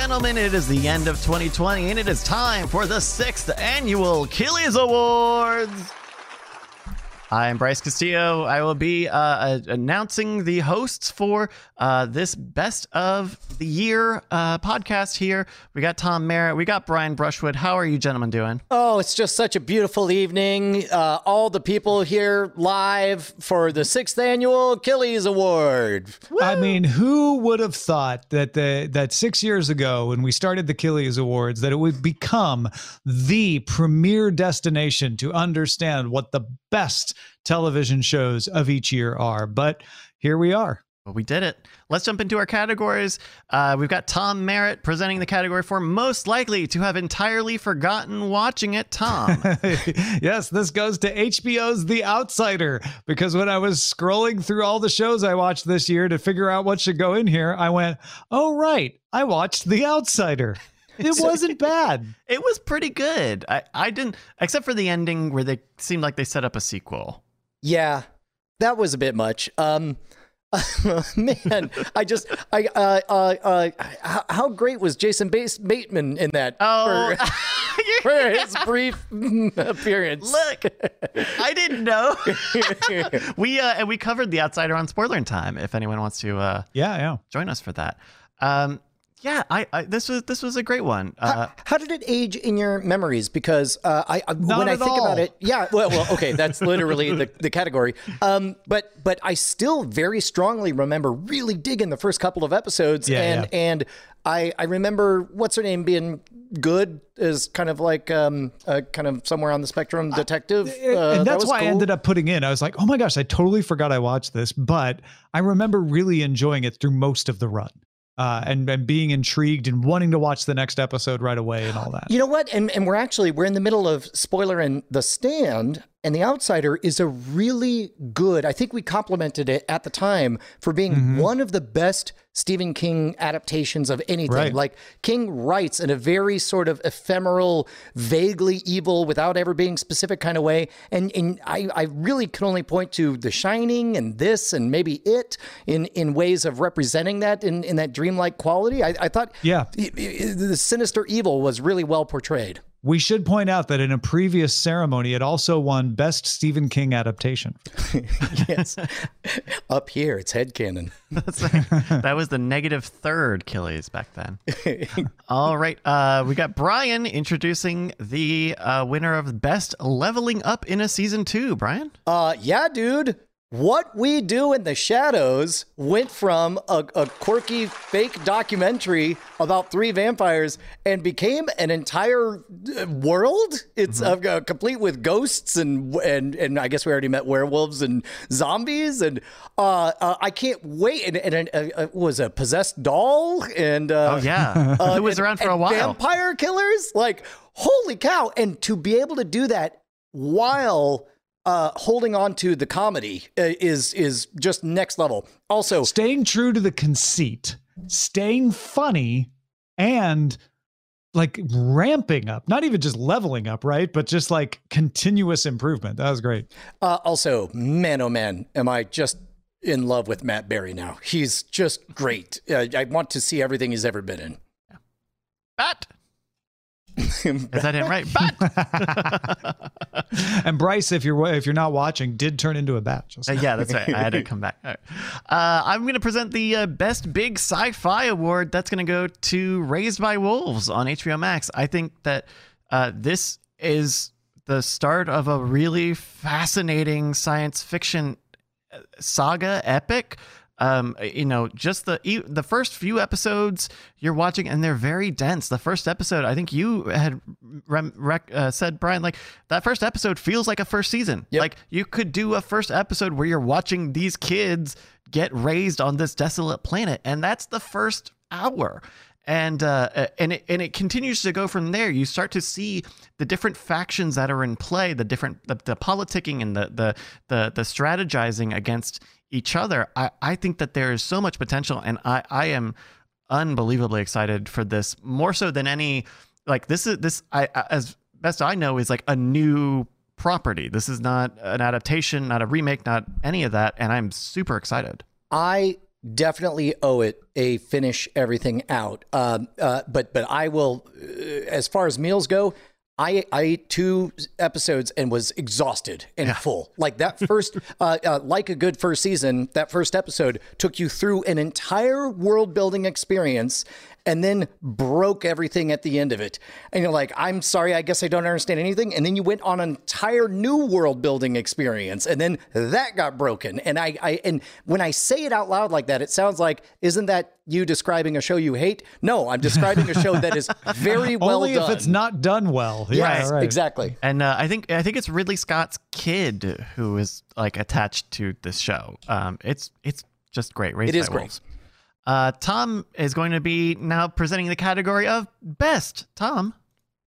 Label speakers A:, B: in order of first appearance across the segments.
A: Gentlemen, it is the end of 2020 and it is time for the sixth annual Achilles Awards. I'm Bryce Castillo. I will be uh, uh, announcing the hosts for uh, this best of the year uh, podcast here. We got Tom Merritt. We got Brian Brushwood. How are you gentlemen doing?
B: Oh, it's just such a beautiful evening. Uh, all the people here live for the sixth annual Achilles Award.
C: I mean, who would have thought that the that six years ago when we started the Achilles Awards that it would become the premier destination to understand what the best television shows of each year are. But here we are.
A: Well, we did it. Let's jump into our categories. Uh, we've got Tom Merritt presenting the category for most likely to have entirely forgotten watching it. Tom.
C: yes, this goes to HBO's The Outsider because when I was scrolling through all the shows I watched this year to figure out what should go in here, I went, oh, right, I watched The Outsider. It wasn't bad.
A: It was pretty good. I, I didn't, except for the ending where they seemed like they set up a sequel.
B: Yeah, that was a bit much. Um, man, I just, I, uh, uh, uh, how, how great was Jason Base- Bateman in that?
A: Oh,
B: for, for his brief appearance.
A: Look, I didn't know. we uh, and we covered the Outsider on Spoiler in Time. If anyone wants to, uh,
C: Yeah, yeah.
A: join us for that. Um, yeah, I, I this was this was a great one. Uh,
B: how, how did it age in your memories? Because uh, I, I when I think
C: all.
B: about it, yeah, well, well, okay, that's literally the, the category. Um, but but I still very strongly remember really digging the first couple of episodes,
C: Yeah,
B: and
C: yeah.
B: and I I remember what's her name being good as kind of like um uh, kind of somewhere on the spectrum detective. Uh,
C: and that's
B: was
C: why I ended up putting in. I was like, oh my gosh, I totally forgot I watched this, but I remember really enjoying it through most of the run. Uh, and, and being intrigued and wanting to watch the next episode right away and all that.
B: You know what? And and we're actually we're in the middle of spoiler and the stand and the outsider is a really good. I think we complimented it at the time for being
C: Mm-hmm.
B: one of the best Stephen King adaptations of anything.
C: Right.
B: Like King writes in a very sort of ephemeral, vaguely evil, without ever being specific kind of way. And and I, I really can only point to The Shining and this and maybe it in in ways of representing that in, in that dreamlike quality. I, I thought
C: Yeah.
B: the sinister evil was really well portrayed.
C: We should point out that in a previous ceremony, it also won Best Stephen King Adaptation.
B: yes. Up here, it's headcanon.
A: that's like- that was the negative third Achilles back then. All right, uh, we got Brian introducing the uh, winner of best leveling up in a season two. Brian.
B: Uh, yeah, dude. What We Do in the Shadows went from a, a quirky fake documentary about three vampires and became an entire uh, world. It's uh, uh, complete with ghosts and and and I guess we already met werewolves and zombies and uh, uh I can't wait. And, and uh, uh, was a possessed doll and uh,
A: Oh yeah, it was
B: and-
A: around for a while.
B: Vampire killers, like holy cow! And to be able to do that while uh, holding on to the comedy uh, is is just next level. Also,
C: Staying true to the conceit, staying funny, and like ramping up, not even just leveling up, right? But just like continuous improvement. That was great.
B: uh, also, man, oh man, am I just in love with Matt Berry now? He's just great. Uh, I want to see everything he's ever been in.
A: Bat. Is that it right? Bat.
C: and Bryce, if you're if you're not watching, did turn into a bat.
A: Uh, yeah, that's right. I had to come back. Right. Uh, I'm going to present the uh, best big sci-fi award. That's going to go to Raised by Wolves on HBO Max. I think that uh, this is the start of a really fascinating science fiction uh, saga epic. Um, you know, just the the first few episodes you're watching, and they're very dense. The first episode, I think you had rem- rec- uh, said, Brian, like that first episode feels like a first season. Like you could do a first episode where you're watching these kids get raised on this desolate planet, and that's the first hour and uh, and it, and it continues to go from there. You start to see the different factions that are in play, the different the, the politicking and the the the the strategizing against each other. I, I think that there is so much potential, and I I am unbelievably excited for this more so than any like this is this I as best I know is like a new property. This is not an adaptation, not a remake, not any of that, and I'm super excited.
B: I definitely owe it a finish everything out. Um, uh, but but I will, uh, as far as meals go, I I ate two episodes and was exhausted and full. Like that first, uh, uh, like a good first season, that first episode took you through an entire world building experience. And then broke everything at the end of it. And you're like, I'm sorry, I guess I don't understand anything. And then you went on an entire new world building experience. And then that got broken. And I, I and when I say it out loud like that, it sounds like, isn't that you describing a show you hate? No, I'm describing a show that is very well
C: Only
B: done.
C: if it's not done well. Yeah,
B: Yes,
C: right.
B: exactly.
A: And uh, I think I think it's Ridley Scott's kid who is like attached to this show. Um, it's it's just great. Raised
B: It is
A: by
B: great.
A: Wolves. Uh, Tom is going to be now presenting the category of best. Tom,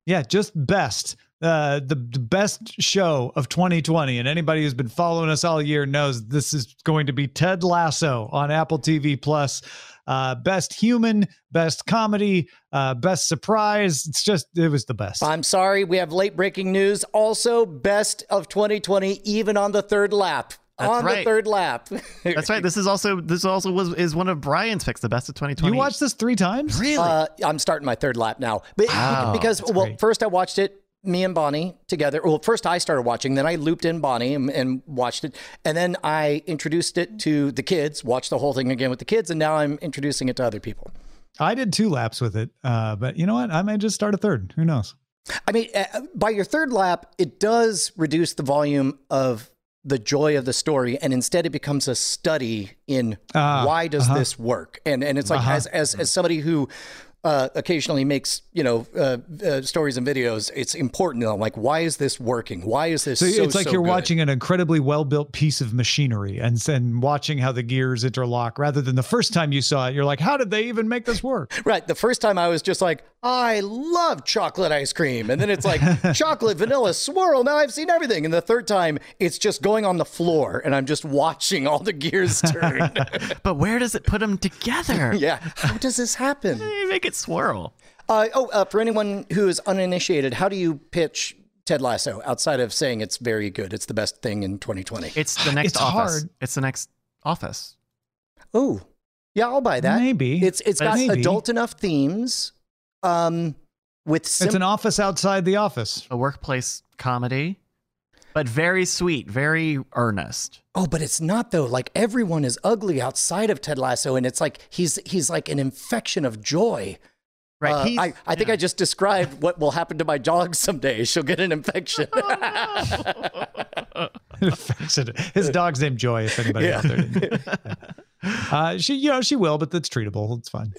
C: Yeah, just best. Uh, the, the best show of 2020. And anybody who's been following us all year knows this is going to be Ted Lasso on Apple TV Plus. Uh, best human, best comedy, uh, best surprise. It's just, it was the best.
B: I'm sorry, we have late breaking news. Also, best of 2020, even on the third lap.
A: That's
B: on the
A: right.
B: third lap.
A: that's right. This is also this also was is one of Brian's picks, the best of 2020.
C: You watched this three times?
A: really?
B: Uh, I'm starting my third lap now. But
A: Wow,
B: because well,
C: great.
B: first I watched it me and Bonnie together. Well, first I started watching, then I looped in Bonnie and, and watched it, and then I introduced it to the kids. Watched the whole thing again with the kids, and now I'm introducing it to other people.
C: I did two laps with it. Uh, but you know what? I may just start a third. Who knows?
B: I mean, uh, by your third lap, it does reduce the volume of the joy of the story, and instead it becomes a study in
C: Ah,
B: why does
C: uh-huh.
B: this work? And and it's like
C: Uh-huh.
B: as as as somebody who uh, occasionally makes you know uh, uh, stories and videos, it's important to know like why is this working? Why is this
C: So,
B: so?
C: it's like
B: so
C: you're
B: good?
C: watching an incredibly well built piece of machinery and then watching how the gears interlock rather than the first time you saw it. You're like, how did they even make this work?
B: Right. The first time I was just like, I love chocolate ice cream. And then it's like chocolate, vanilla, swirl. Now I've seen everything. And the third time, it's just going on the floor and I'm just watching all the gears turn.
A: but where does it put them together?
B: yeah. How does this happen?
A: You swirl.
B: Uh, oh, uh, for anyone who is uninitiated, how do you pitch Ted Lasso outside of saying it's very good? It's the best thing in 2020.
A: It's the next
C: It's
A: office.
C: hard.
A: It's the next office.
B: Oh, yeah, I'll buy that.
C: Maybe.
B: It's it's got
C: Maybe.
B: adult enough themes. Um, with sim-
C: It's an office outside the office.
A: A workplace comedy, but very sweet, very earnest.
B: Oh, but it's not though. Like everyone is ugly outside of Ted Lasso, and it's like he's he's like an infection of joy.
A: Right.
B: Uh,
A: he's-
B: I, I think I just described what will happen to my dog someday. She'll get an infection.
C: His dog's named Joy. If anybody
B: Yeah.
C: out there, didn't. uh, she, you know, she will, but that's treatable. It's fine.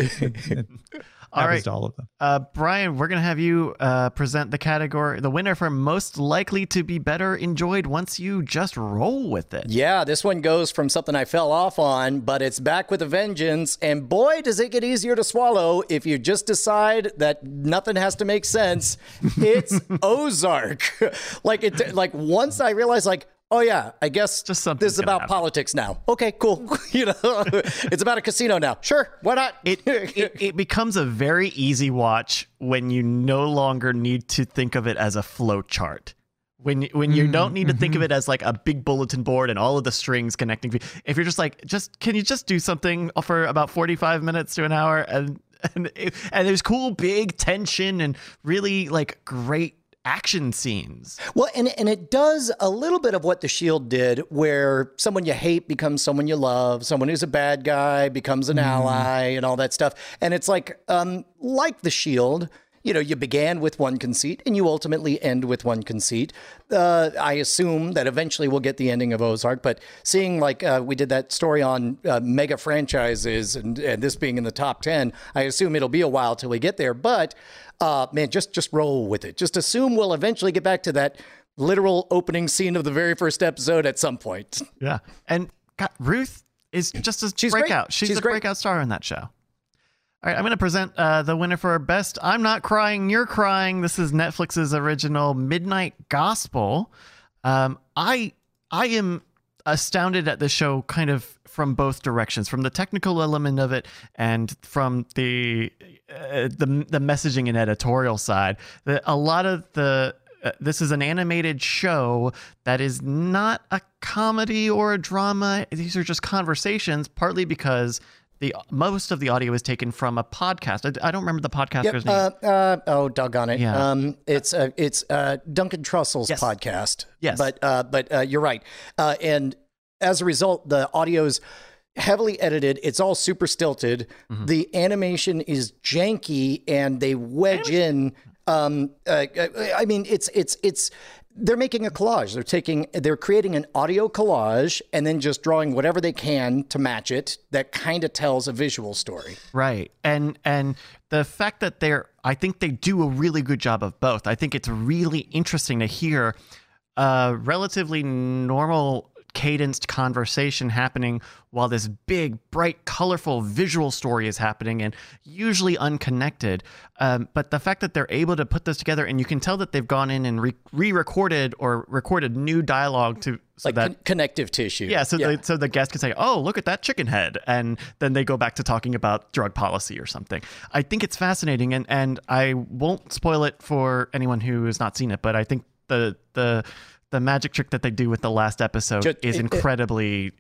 C: It, it
A: All
C: happens
A: right.
C: to all of them.
A: Uh, Brian, we're gonna have you uh, present the category, the winner for most likely to be better enjoyed once you just roll with it.
B: yeah, this one goes from something I fell off on, but it's back with a vengeance. And boy, does it get easier to swallow if you just decide that nothing has to make sense. It's Ozark. like it. Like once I realized, like. Oh yeah, I guess
A: Just something's
B: this is about
A: happen.
B: politics now. Okay, cool. you know, it's about a casino now. Sure, why not?
A: It, it it becomes a very easy watch when you no longer need to think of it as a flow chart. When when you mm, don't need to think of mm-hmm. it as like a big bulletin board and all of the strings connecting. If you're just like, just can you just do something for about 45 minutes to an hour and and it- and there's cool big tension and really like great action scenes.
B: Well, and and it does a little bit of what the Shield did, where someone you hate becomes someone you love, someone who's a bad guy becomes an ally, and all that stuff. And it's like, um, like the Shield. You know, you began with one conceit and you ultimately end with one conceit. Uh, I assume that eventually we'll get the ending of Ozark, but seeing like uh, we did that story on uh, mega franchises and, and this being in the top 10, I assume it'll be a while till we get there. But uh, man, just just roll with it. Just assume we'll eventually get back to that literal opening scene of the very first episode at some point.
A: Yeah. And God, Ruth is just a
B: She's great.
A: breakout. She's,
B: She's
A: a
B: great.
A: breakout star in that show. All right, I'm going to present uh, the winner for best. I'm not crying, you're crying. This is Netflix's original Midnight Gospel. Um, I I am astounded at the show, kind of from both directions, from the technical element of it and from the uh, the the messaging and editorial side. The, a lot of the uh, this is an animated show that is not a comedy or a drama. These are just conversations, partly because the most of the audio is taken from a podcast. I, I don't remember the podcaster's
B: Yep.
A: name.
B: Uh, uh, oh, doggone it.
A: Yeah.
B: Um, it's uh, it's uh, Duncan Trussell's
A: Yes.
B: podcast.
A: Yes.
B: But uh, but uh, you're right. Uh, and as a result, the audio's heavily edited. It's all super stilted.
A: Mm-hmm.
B: The animation is janky, and they wedge in. Um, uh, I mean, it's it's it's. They're making a collage. They're taking, they're creating an audio collage and then just drawing whatever they can to match it. That kind of tells a visual story.
A: Right. And and the fact that they're I think they do a really good job of both. I think it's really interesting to hear a relatively normal cadenced conversation happening while this big, bright, colorful visual story is happening and usually unconnected. Um, but the fact that they're able to put this together and you can tell that they've gone in and re recorded or recorded new dialogue to so
B: Like
A: that
B: con- connective tissue.
A: yeah, so The, so the guest can say, "Oh, look at that chicken head," and then they go back to talking about drug policy or something. I think it's fascinating, and and I won't spoil it for anyone who has not seen it, but I think the the the magic trick that they do with the last episode
B: Just-
A: is
B: it- it-
A: incredibly,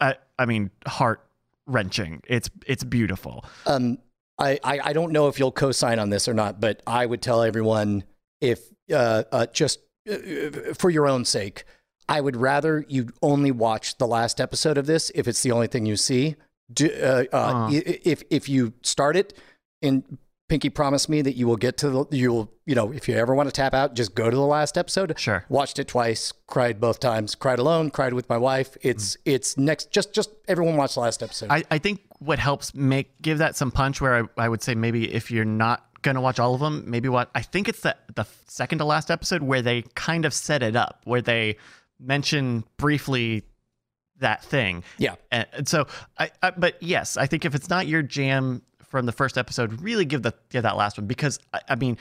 A: I, I mean, heart wrenching. It's it's beautiful.
B: um, I, I, I don't know if you'll co-sign on this or not, but I would tell everyone if uh, uh, just uh, for your own sake, I would rather you only watch the last episode of this if it's the only thing you see. Do, uh, uh,
A: Uh.
B: If if you start it and Pinky promised me that you will get to the you will you know if you ever want to tap out, just go to the last episode.
A: Sure.
B: Watched it twice, cried both times, cried alone, cried with my wife. It's mm. it's next. Just just everyone watch the last episode.
A: I, I think what helps make give that some punch where I, I would say maybe if you're not gonna watch all of them maybe what I think it's the the second to last episode where they kind of set it up where they mention briefly that thing
B: yeah.
A: and, and so I, I but yes I think if it's not your jam from the first episode really give the give that last one because I, I mean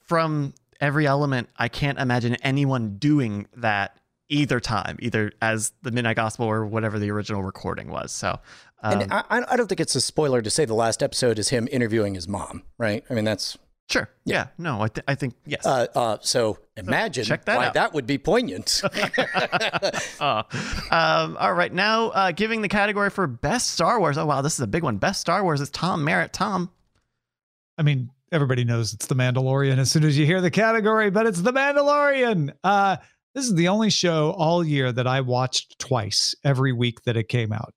A: from every element I can't imagine anyone doing that either time either as the midnight gospel or whatever the original recording was so um,
B: And I, I don't think it's a spoiler to say the last episode is him interviewing his mom, right? I mean, that's
A: Sure. Yeah. No, I, th- I think yes.
B: uh, uh, so. Imagine
A: check that
B: why
A: out.
B: that would be poignant.
A: Uh, um, all right. Now, uh, giving the category for best Star Wars. Oh wow, this is a big one. Best Star Wars is Tom Merritt. Tom.
C: I mean, everybody knows it's the Mandalorian as soon as you hear the category, but it's the Mandalorian. Uh, this is the only show all year that I watched twice every week that it came out.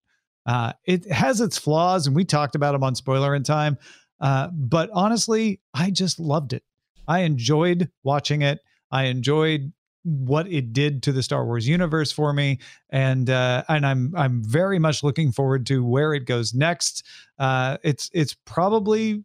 C: Uh, it has its flaws, and we talked about them on Spoiler in Time. Uh, but honestly, I just loved it. I enjoyed watching it. I enjoyed what it did to the Star Wars universe for me, and uh, and I'm I'm very much looking forward to where it goes next. Uh, it's it's probably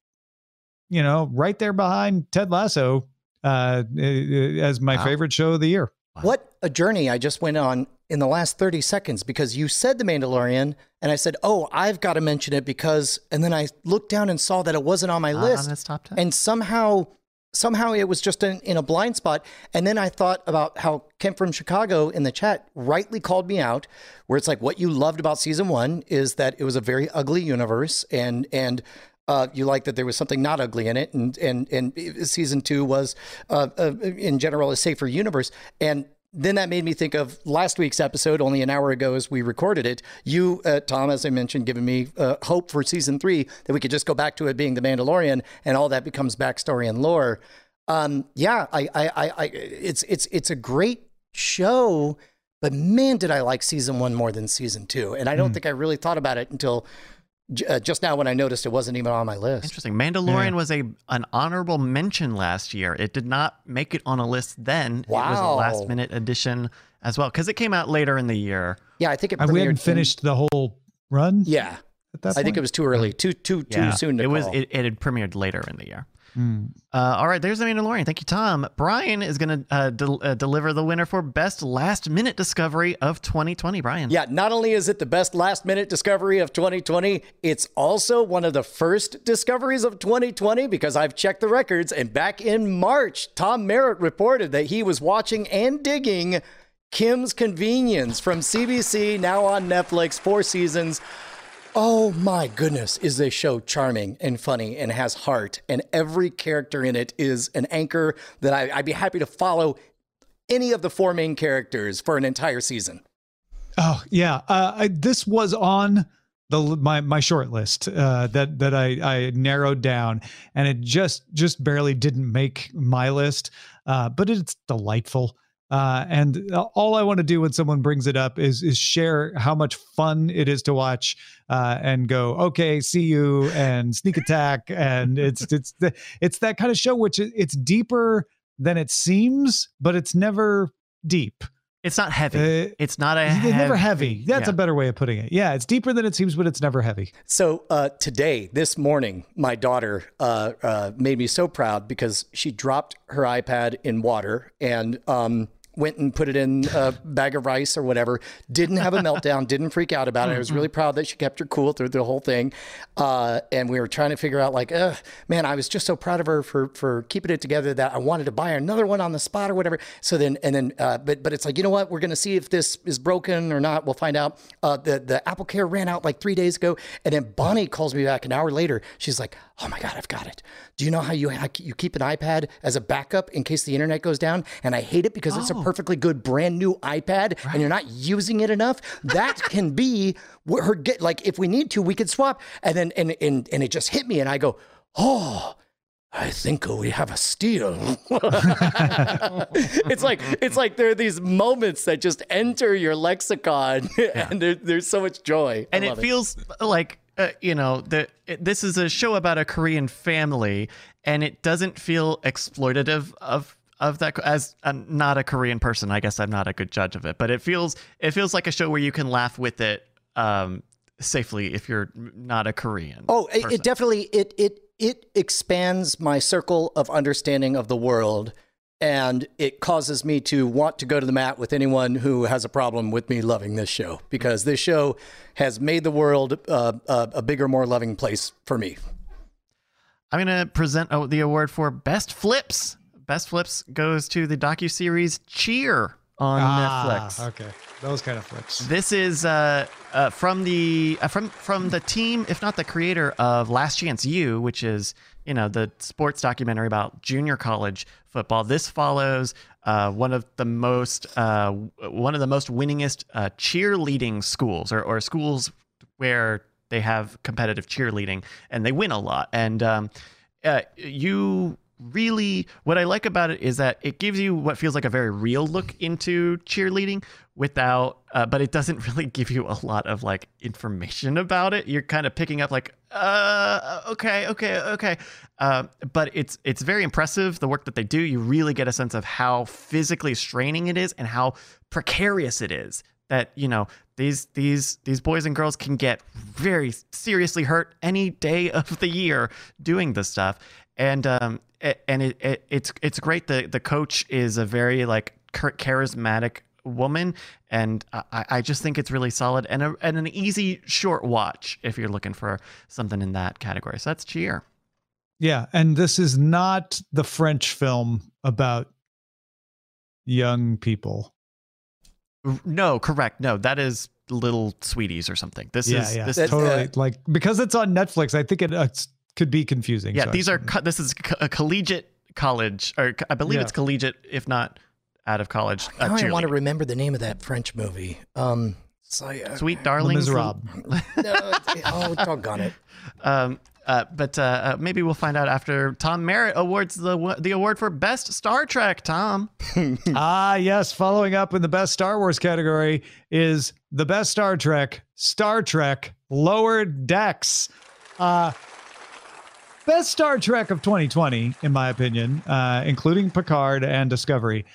C: you know, right there behind Ted Lasso uh, as my
A: Wow.
C: favorite show of the year.
B: what a journey I just went on in the last 30 seconds because you said The Mandalorian, and I said, Oh, I've got to mention it because, and then I looked down and saw that it wasn't on my
A: Not
B: list.
A: on top ten.
B: and somehow somehow it was just in, in a blind spot and then i thought about how kent from chicago in the chat rightly called me out where it's like what you loved about season one is that it was a very ugly universe and and uh, you like that there was something not ugly in it, and and and season two was, uh, uh, in general, a safer universe. And then that made me think of last week's episode, only an hour ago as we recorded it. You, uh, Tom, as I mentioned, giving me uh, hope for season three that we could just go back to it being the Mandalorian, and all that becomes backstory and lore. Um, yeah, I, I, I, I, it's it's it's a great show, but man, did I like season one more than season two, and I don't think I really thought about it until uh, just now when I noticed it wasn't even on my list.
A: Interesting. Mandalorian was a an honorable mention last year. It did not make it on a list then. Wow. It was a last minute addition as well because it came out later in the year.
B: Yeah, I think it
C: And we hadn't
B: in-
C: finished the whole run.
B: yeah,
C: at that
B: I think it was too early, too too too
A: Yeah,
B: soon to
A: it was.
B: call.
A: It, it had premiered later in the year.
C: Mm.
A: Uh, all right, there's the Mandalorian. Thank you, Tom. Brian is going to uh, del- uh, deliver the winner for best last minute discovery of 2020. Brian.
B: Yeah, not only is it the best last minute discovery of 2020, it's also one of the first discoveries of 2020 because I've checked the records. And back in March, Tom Merritt reported that he was watching and digging Kim's Convenience from CBC, now on Netflix, four seasons. Oh my goodness, is this show charming and funny and has heart, and every character in it is an anchor that I, I'd be happy to follow any of the four main characters for an entire season.
C: Oh yeah, uh, I, this was on the my my short list uh, that that I I narrowed down, and it just just barely didn't make my list. Uh, but it's delightful. Uh, and all I want to do when someone brings it up is is share how much fun it is to watch, uh, and go, okay, see you, and sneak attack, and it's it's the, it's that kind of show which it's deeper than it seems, but it's never deep.
A: It's not heavy. Uh, it's not a.
C: It's
A: heavy,
C: never heavy. That's
A: yeah.
C: a better way of putting it. Yeah, it's deeper than it seems, but it's never heavy.
B: So uh, today, this morning, my daughter uh, uh made me so proud because she dropped her iPad in water and um, went and put it in a bag of rice or whatever. Didn't have a meltdown. Didn't freak out about it. I was really proud that she kept her cool through the whole thing. Uh, and we were trying to figure out, like, man, I was just so proud of her for for keeping it together that I wanted to buy her another one on the spot or whatever. So then, and then, uh, but but it's like, you know what? We're gonna see if this is broken or not. We'll find out. Uh, the the Apple Care ran out like three days ago, and then Bonnie calls me back an hour later. She's like, oh my god, I've got it. Do you know how you you keep an iPad as a backup in case the internet goes down? And I hate it because oh. it's a oh. perfectly good brand new iPad right. and you're not using it enough. That can be her get like if we need to, we could swap. And then and and and it just hit me, and I go, oh. I think we have a steal. it's like it's like there are these moments that just enter your lexicon, yeah. and there, there's so much joy.
A: And it feels like uh, you know, the, it, this is a show about a Korean family, and it doesn't feel exploitative of of that. As I'm not a Korean person, I guess I'm not a good judge of it, but it feels it feels like a show where you can laugh with it um, safely if you're not a Korean.
B: Oh, it, it definitely it it it expands my circle of understanding of the world and it causes me to want to go to the mat with anyone who has a problem with me loving this show because this show has made the world uh, uh, a bigger, more loving place for me.
A: I'm going to present oh, the award for best flips. Best flips goes to the docu series Cheer on ah, Netflix.
C: Okay, those kind of flips.
A: This is uh, uh, from the uh, from from the team, if not the creator of Last Chance U, which is you know the sports documentary about junior college football. This follows uh, one of the most uh, one of the most winningest uh, cheerleading schools, or, or schools where they have competitive cheerleading and they win a lot. And um, uh, you really what I like about it is that it gives you what feels like a very real look into cheerleading without uh, but it doesn't really give you a lot of like information about it. You're kind of picking up like uh okay okay okay. Uh, but it's it's very impressive the work that they do. You really get a sense of how physically straining it is and how precarious it is that you know these these these boys and girls can get very seriously hurt any day of the year doing this stuff and um and it, it it's it's great the the coach is a very like charismatic woman. And I, I just think it's really solid and a, and an easy short watch if you're looking for something in that category. So that's cheer.
C: Yeah and this is not the french film about young people.
A: No correct. No that is little sweeties or something. This
C: yeah,
A: is
C: yeah.
A: this
C: totally uh, like because it's on netflix i think it, it's could be confusing.
A: Yeah, so these are co- this is a collegiate college, or I believe yeah. it's collegiate, if not out of college.
B: Uh, I want to remember the name of that French movie. Um,
A: so, uh, Sweet Darling.
C: Miserables.
B: no, oh, doggone it.
A: Um, uh, but uh, uh, maybe we'll find out after Tom Merritt awards the the award for best Star Trek. Tom.
C: ah, yes. Following up in the best Star Wars category is the best Star Trek, Star Trek Lower Decks. Uh, best Star Trek of 2020, in my opinion, uh, including Picard and Discovery.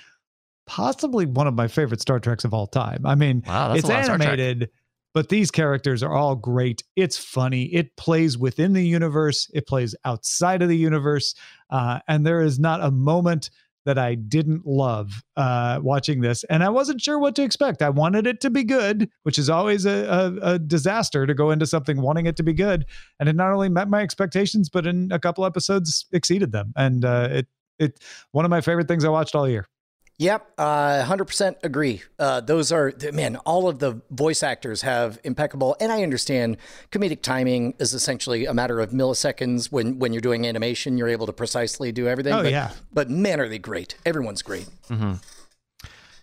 C: Possibly one of my favorite Star Treks of all time. I mean, wow, it's animated, but these characters are all great. It's funny. It plays within the universe, it plays outside of the universe. Uh, and there is not a moment that I didn't love uh, watching this, and I wasn't sure what to expect. I wanted it to be good, which is always a, a, a, disaster to go into something wanting it to be good, and it not only met my expectations, but in a couple episodes exceeded them. And uh, it it one of my favorite things I watched all year.
B: Yep, uh, 100% agree. Uh, those are, man, all of the voice actors have impeccable, and I understand comedic timing is essentially a matter of milliseconds. When, when you're doing animation, you're able to precisely do everything.
C: Oh,
B: but,
C: yeah.
B: But man, are they great. Everyone's great.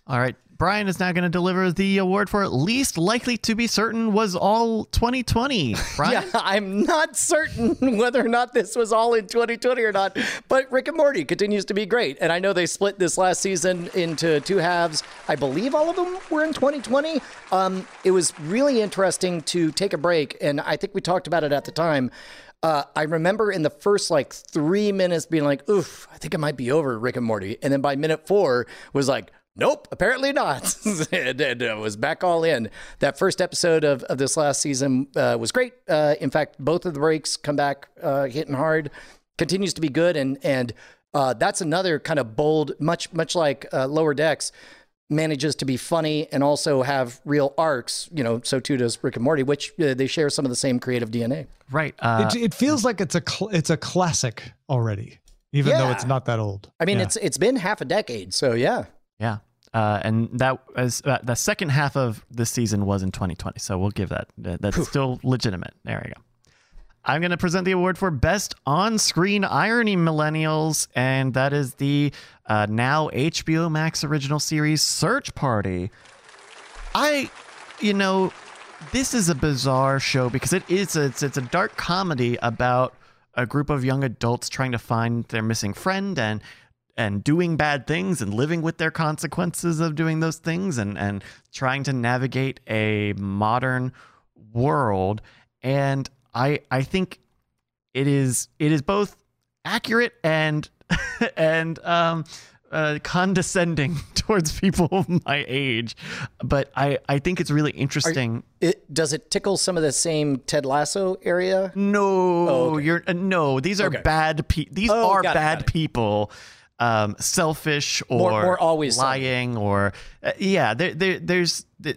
A: All right. Brian is now going to deliver the award for least likely to be certain was all 2020. Brian?
B: Yeah, I'm not certain whether or not this was all in 2020 or not, but Rick and Morty continues to be great. And I know they split this last season into two halves. I believe all of them were in 2020. Um, it was really interesting to take a break, and I think we talked about it at the time. Uh, I remember in the first like three minutes being like, oof, I think it might be over, Rick and Morty. And then by minute four was like, Nope, apparently not. and, and uh, was back all in. That first episode of, of this last season uh, was great. Uh, in fact, both of the breaks come back uh, hitting hard. Continues to be good, and and uh, that's another kind of bold, much much like uh, Lower Decks, manages to be funny and also have real arcs. You know, so too does Rick and Morty, which uh, they share some of the same creative DNA.
A: Right. Uh,
C: it, it feels like it's a cl- it's a classic already, even though it's not that old.
B: I mean,
C: Yeah.
B: it's it's been half a decade, so yeah.
A: yeah. Uh, and that was uh, the second half of this season was in 2020. So we'll give that. Uh, that's still legitimate. There we go. I'm going to present the award for Best On Screen Irony Millennials, and that is the uh, now HBO Max original series Search Party. I, you know, this is a bizarre show because it is a, it's, it's a dark comedy about a group of young adults trying to find their missing friend and and doing bad things and living with their consequences of doing those things and and trying to navigate a modern world and I I think it is it is both accurate and and um uh, condescending towards people of my age, but I, I think it's really interesting.
B: It does it tickle some of the same Ted Lasso area?
A: no, you're uh, no. These are
B: Okay.
A: bad. Pe- these
B: Oh,
A: are bad
B: it.
A: people. Um, selfish or
B: More- more always
A: lying or uh, yeah. There, there, there's. The,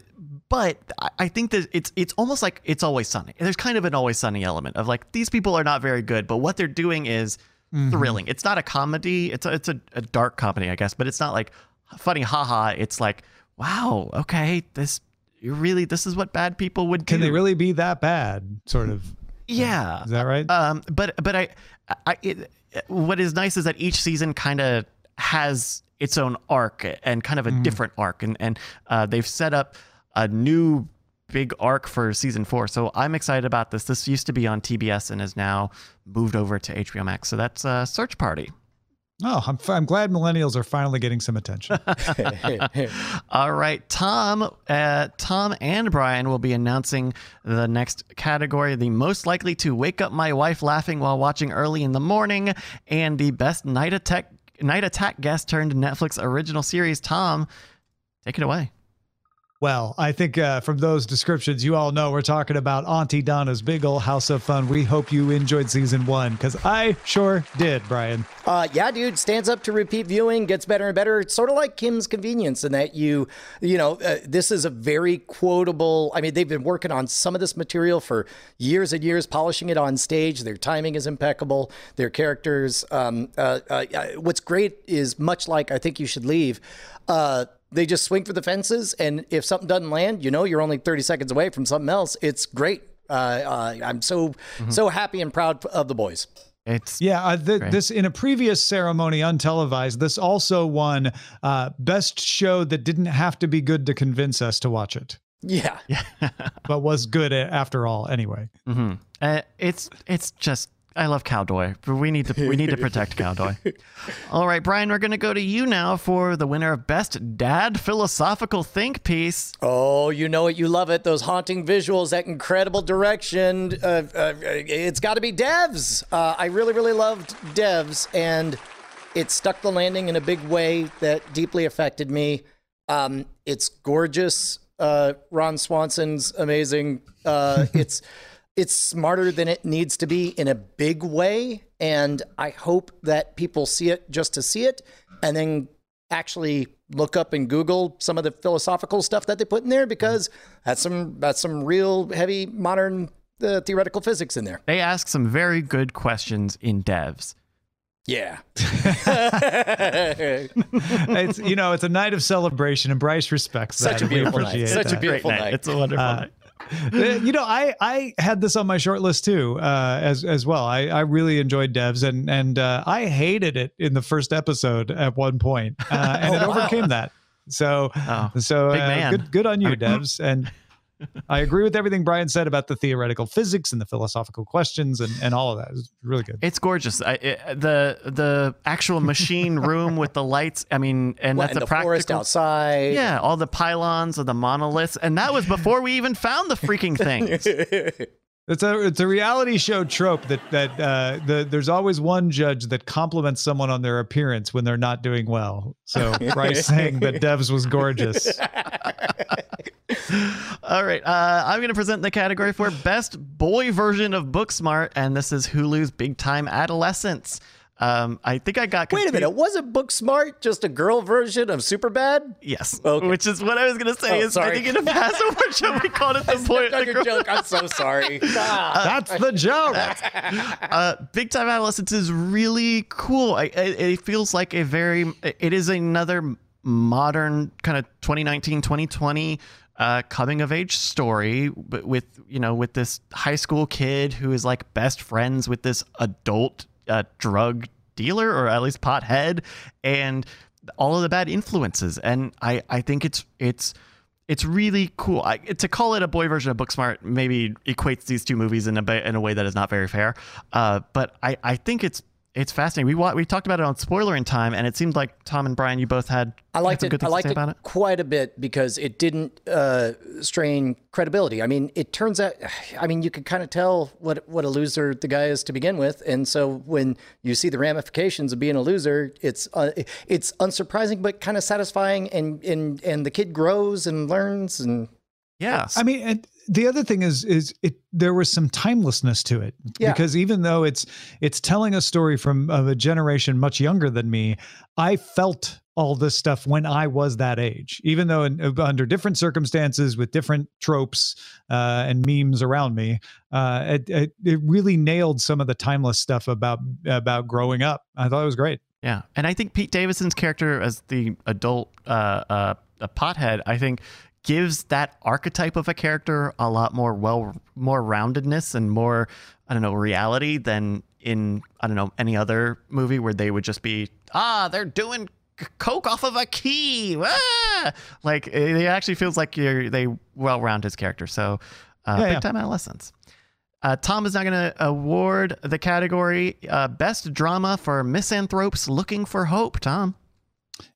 A: but I, think that it's it's almost like it's always sunny. There's kind of an always sunny element of like these people are not very good, but what they're doing is thrilling. It's not a comedy. It's a, it's a, a dark comedy, I guess, but it's not like funny, haha. It's like wow, okay, this you really this is what bad people would do.
C: Can they really be that bad? Sort of.
A: Yeah.
C: Is that right?
A: Um, but but I, I it, what is nice is that each season kind of has its own arc and kind of a different arc, and and uh, they've set up a new big arc for season four. So I'm excited about this. This used to be on TBS and is now moved over to HBO Max. So that's uh, Search Party.
C: Oh, I'm, I'm glad millennials are finally getting some attention.
A: All right, Tom, uh, Tom and Brian will be announcing the next category: the most likely to wake up my wife laughing while watching early in the morning, and the best night attack night attack guest turned Netflix original series. Tom, take it away.
C: Well, I think uh, from those descriptions, you all know we're talking about Aunty Donna's Big Ol' House of Fun. We hope you enjoyed season one because I sure did, Brian.
B: Uh, yeah, dude, stands up to repeat viewing, gets better and better. It's sort of like Kim's Convenience in that you, you know, uh, this is a very quotable. I mean, they've been working on some of this material for years and years, polishing it on stage. Their timing is impeccable. Their characters. Um, uh, uh, uh, what's great is much like I think you should leave. Uh, they just swing for the fences, and if something doesn't land, you know you're only 30 seconds away from something else. It's great. Uh, uh, I'm so so happy and proud of the boys.
A: It's
C: Yeah, uh, th- this in a previous ceremony, untelevised. This also won uh, best show that didn't have to be good to convince us to watch it,
B: Yeah. yeah.
C: but was good after all. Anyway,
A: hmm Uh, it's it's just I love Cowdoy, but we need to we need to protect Cowdoy. All right, Brian, we're gonna go to you now for the winner of Best Dad Philosophical Think Piece.
B: Oh, you know it. You love it. Those haunting visuals, that incredible direction. Uh, uh, it's got to be Devs. Uh, I really, really loved Devs, and it stuck the landing in a big way that deeply affected me. Um, it's gorgeous. Uh, Ron Swanson's amazing. Uh, it's it's smarter than it needs to be in a big way, and I hope that people see it just to see it, and then actually look up and Google some of the philosophical stuff that they put in there because that's some that's some real heavy modern uh, theoretical physics in there.
A: They ask some very good questions in Devs.
B: Yeah.
C: it's you know it's a night of celebration, and Bryce respects
B: Such
C: that.
B: a
C: and we
B: beautiful night.
C: appreciate
B: Such a beautiful
A: night.
B: night.
A: It's a wonderful
C: Uh,
A: night.
C: Uh, you know, I I had this on my short list too, uh, as as well. I, I really enjoyed Devs, and and uh, I hated it in the first episode at one point, uh, and
B: Oh,
C: it
B: wow.
C: overcame that. So
A: Oh,
C: so uh, good good on you, Devs, and. I agree with everything Brian said about the theoretical physics and the philosophical questions and, and all of that. It's really good.
A: It's gorgeous. I, it, the the actual machine room with the lights. I mean, and
B: What,
A: that's
B: and
A: a
B: the forest outside.
A: Yeah, all the pylons of the monoliths, and that was before we even found the freaking things.
C: It's a it's a reality show trope that that uh, the there's always one judge that compliments someone on their appearance when they're not doing well. So Bryce saying that Devs was gorgeous.
A: All right, uh, I'm going to present the category for best boy version of Booksmart, and this is Hulu's Big Time Adolescence. Um, I think I got
B: Wait a minute. Wasn't Booksmart just a girl version of Superbad?
A: Yes,
B: Okay.
A: which is what I was going to say.
B: Oh,
A: is I think in a past award show we called it the boy.
B: That's
A: the
B: a
A: girl-
B: joke. I'm so sorry. Ah.
C: That's the joke.
A: uh, Big Time Adolescence is really cool. I, it, it feels like a very, it is another modern kind of 2019, 2020 uh, coming of age story, but with, you know, with this high school kid who is like best friends with this adult uh, drug dealer or at least pothead and all of the bad influences. And I, I think it's, it's, it's really cool. I, to call it a boy version of Booksmart maybe equates these two movies in a in a way that is not very fair. Uh, but I, I think it's it's fascinating. We wa- we talked about it on spoiler in time, and it seemed like Tom and Brian, you both had
B: I
A: had
B: liked
A: some
B: it.
A: good
B: I liked it,
A: about it.
B: quite a bit because it didn't uh, strain credibility. I mean, it turns out, I mean, you could kind of tell what what a loser the guy is to begin with, and so when you see the ramifications of being a loser, it's uh, it's unsurprising but kind of satisfying, and and and the kid grows and learns, and
A: Yeah,
C: I mean, and the other thing is, is it there was some timelessness to it
B: Yeah.
C: because even though it's it's telling a story from of a generation much younger than me, I felt all this stuff when I was that age. Even though in, under different circumstances with different tropes uh, and memes around me, uh, it, it it really nailed some of the timeless stuff about about growing up. I thought it was great.
A: Yeah, and I think Pete Davidson's character as the adult uh, uh, a pothead, I think, gives that archetype of a character a lot more well, more roundedness and more, I don't know, reality than in I don't know any other movie where they would just be ah they're doing coke off of a key, ah! like it actually feels like you're they well round his character. So, uh,
C: Yeah,
A: big
C: yeah.
A: time adolescence. Uh, Tom is now going to award the category uh, Best Drama for Misanthropes Looking for Hope. Tom.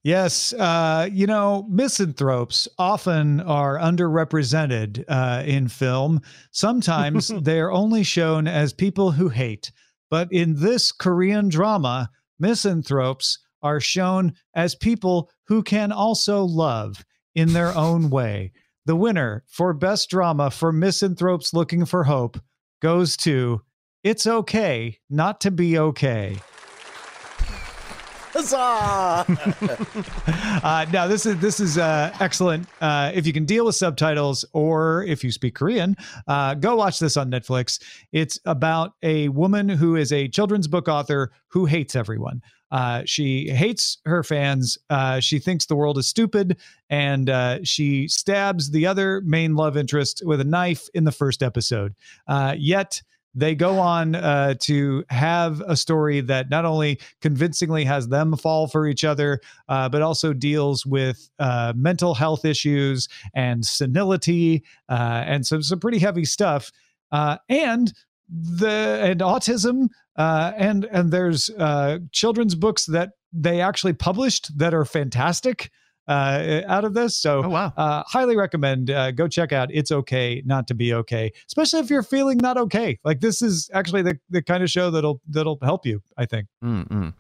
C: Yes, uh, you know, misanthropes often are underrepresented uh, in film. Sometimes they're only shown as people who hate. But in this Korean drama, misanthropes are shown as people who can also love in their own way. The winner for Best Drama for Misanthropes Looking for Hope goes to It's Okay Not to Be Okay.
B: Huzzah!
C: uh, now this is this is uh, excellent. Uh, if you can deal with subtitles or if you speak Korean, uh, go watch this on Netflix. It's about a woman who is a children's book author who hates everyone. Uh, she hates her fans. Uh, she thinks the world is stupid, and she stabs the other main love interest with a knife in the first episode. Yet they go on uh, to have a story that not only convincingly has them fall for each other, uh, but also deals with uh, mental health issues and senility uh, and some some pretty heavy stuff. Uh, and the and autism uh, and and there's children's books that they actually published that are fantastic uh, out of this. So
A: Oh, wow.
C: uh, highly recommend uh, go check out it's okay not to be okay especially if you're feeling not okay like this is actually the, the kind of show that'll that'll help you i think
A: Mm-mm.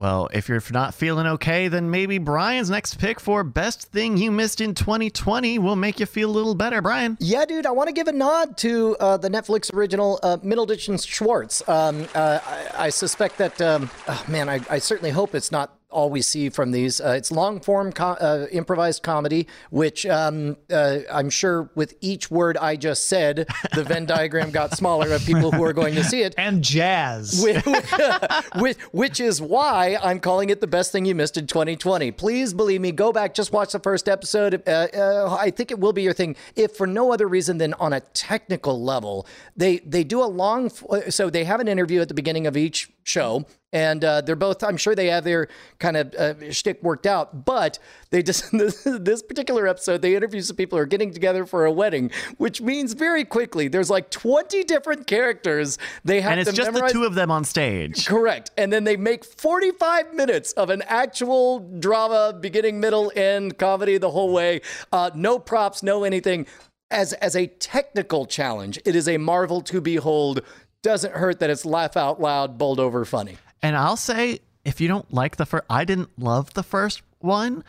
A: Well, if you're not feeling okay, then maybe Brian's next pick for Best Thing You Missed in 2020 will make you feel a little better, Brian.
B: Yeah, dude, I want to give a nod to uh, the Netflix original uh, Middleditch and Schwartz. Um, uh, I, I suspect that, um, oh, man, I, I certainly hope it's not all we see from these. Uh, it's long form uh, improvised comedy, which um, uh, I'm sure with each word I just said, the Venn diagram got smaller of people who are going to see it.
C: And jazz.
B: which, which is why I'm calling it the best thing you missed in 2020. Please believe me, go back, just watch the first episode. Uh, uh, I think it will be your thing, if for no other reason than on a technical level. They they do a long, so they have an interview at the beginning of each show and uh, they're both i'm sure they have their kind of uh, shtick worked out but they just this particular episode they interview some people who are getting together for a wedding which means very quickly there's like 20 different characters they have
A: and it's just
B: memorize.
A: the two of them on stage.
B: Correct. And then they make 45 minutes of an actual drama beginning middle end comedy the whole way. Uh, no props no anything. As as a technical challenge it is a marvel to behold. Doesn't hurt that it's laugh out loud bowled over funny
A: And I'll say, if you don't like the first, I didn't love the first one.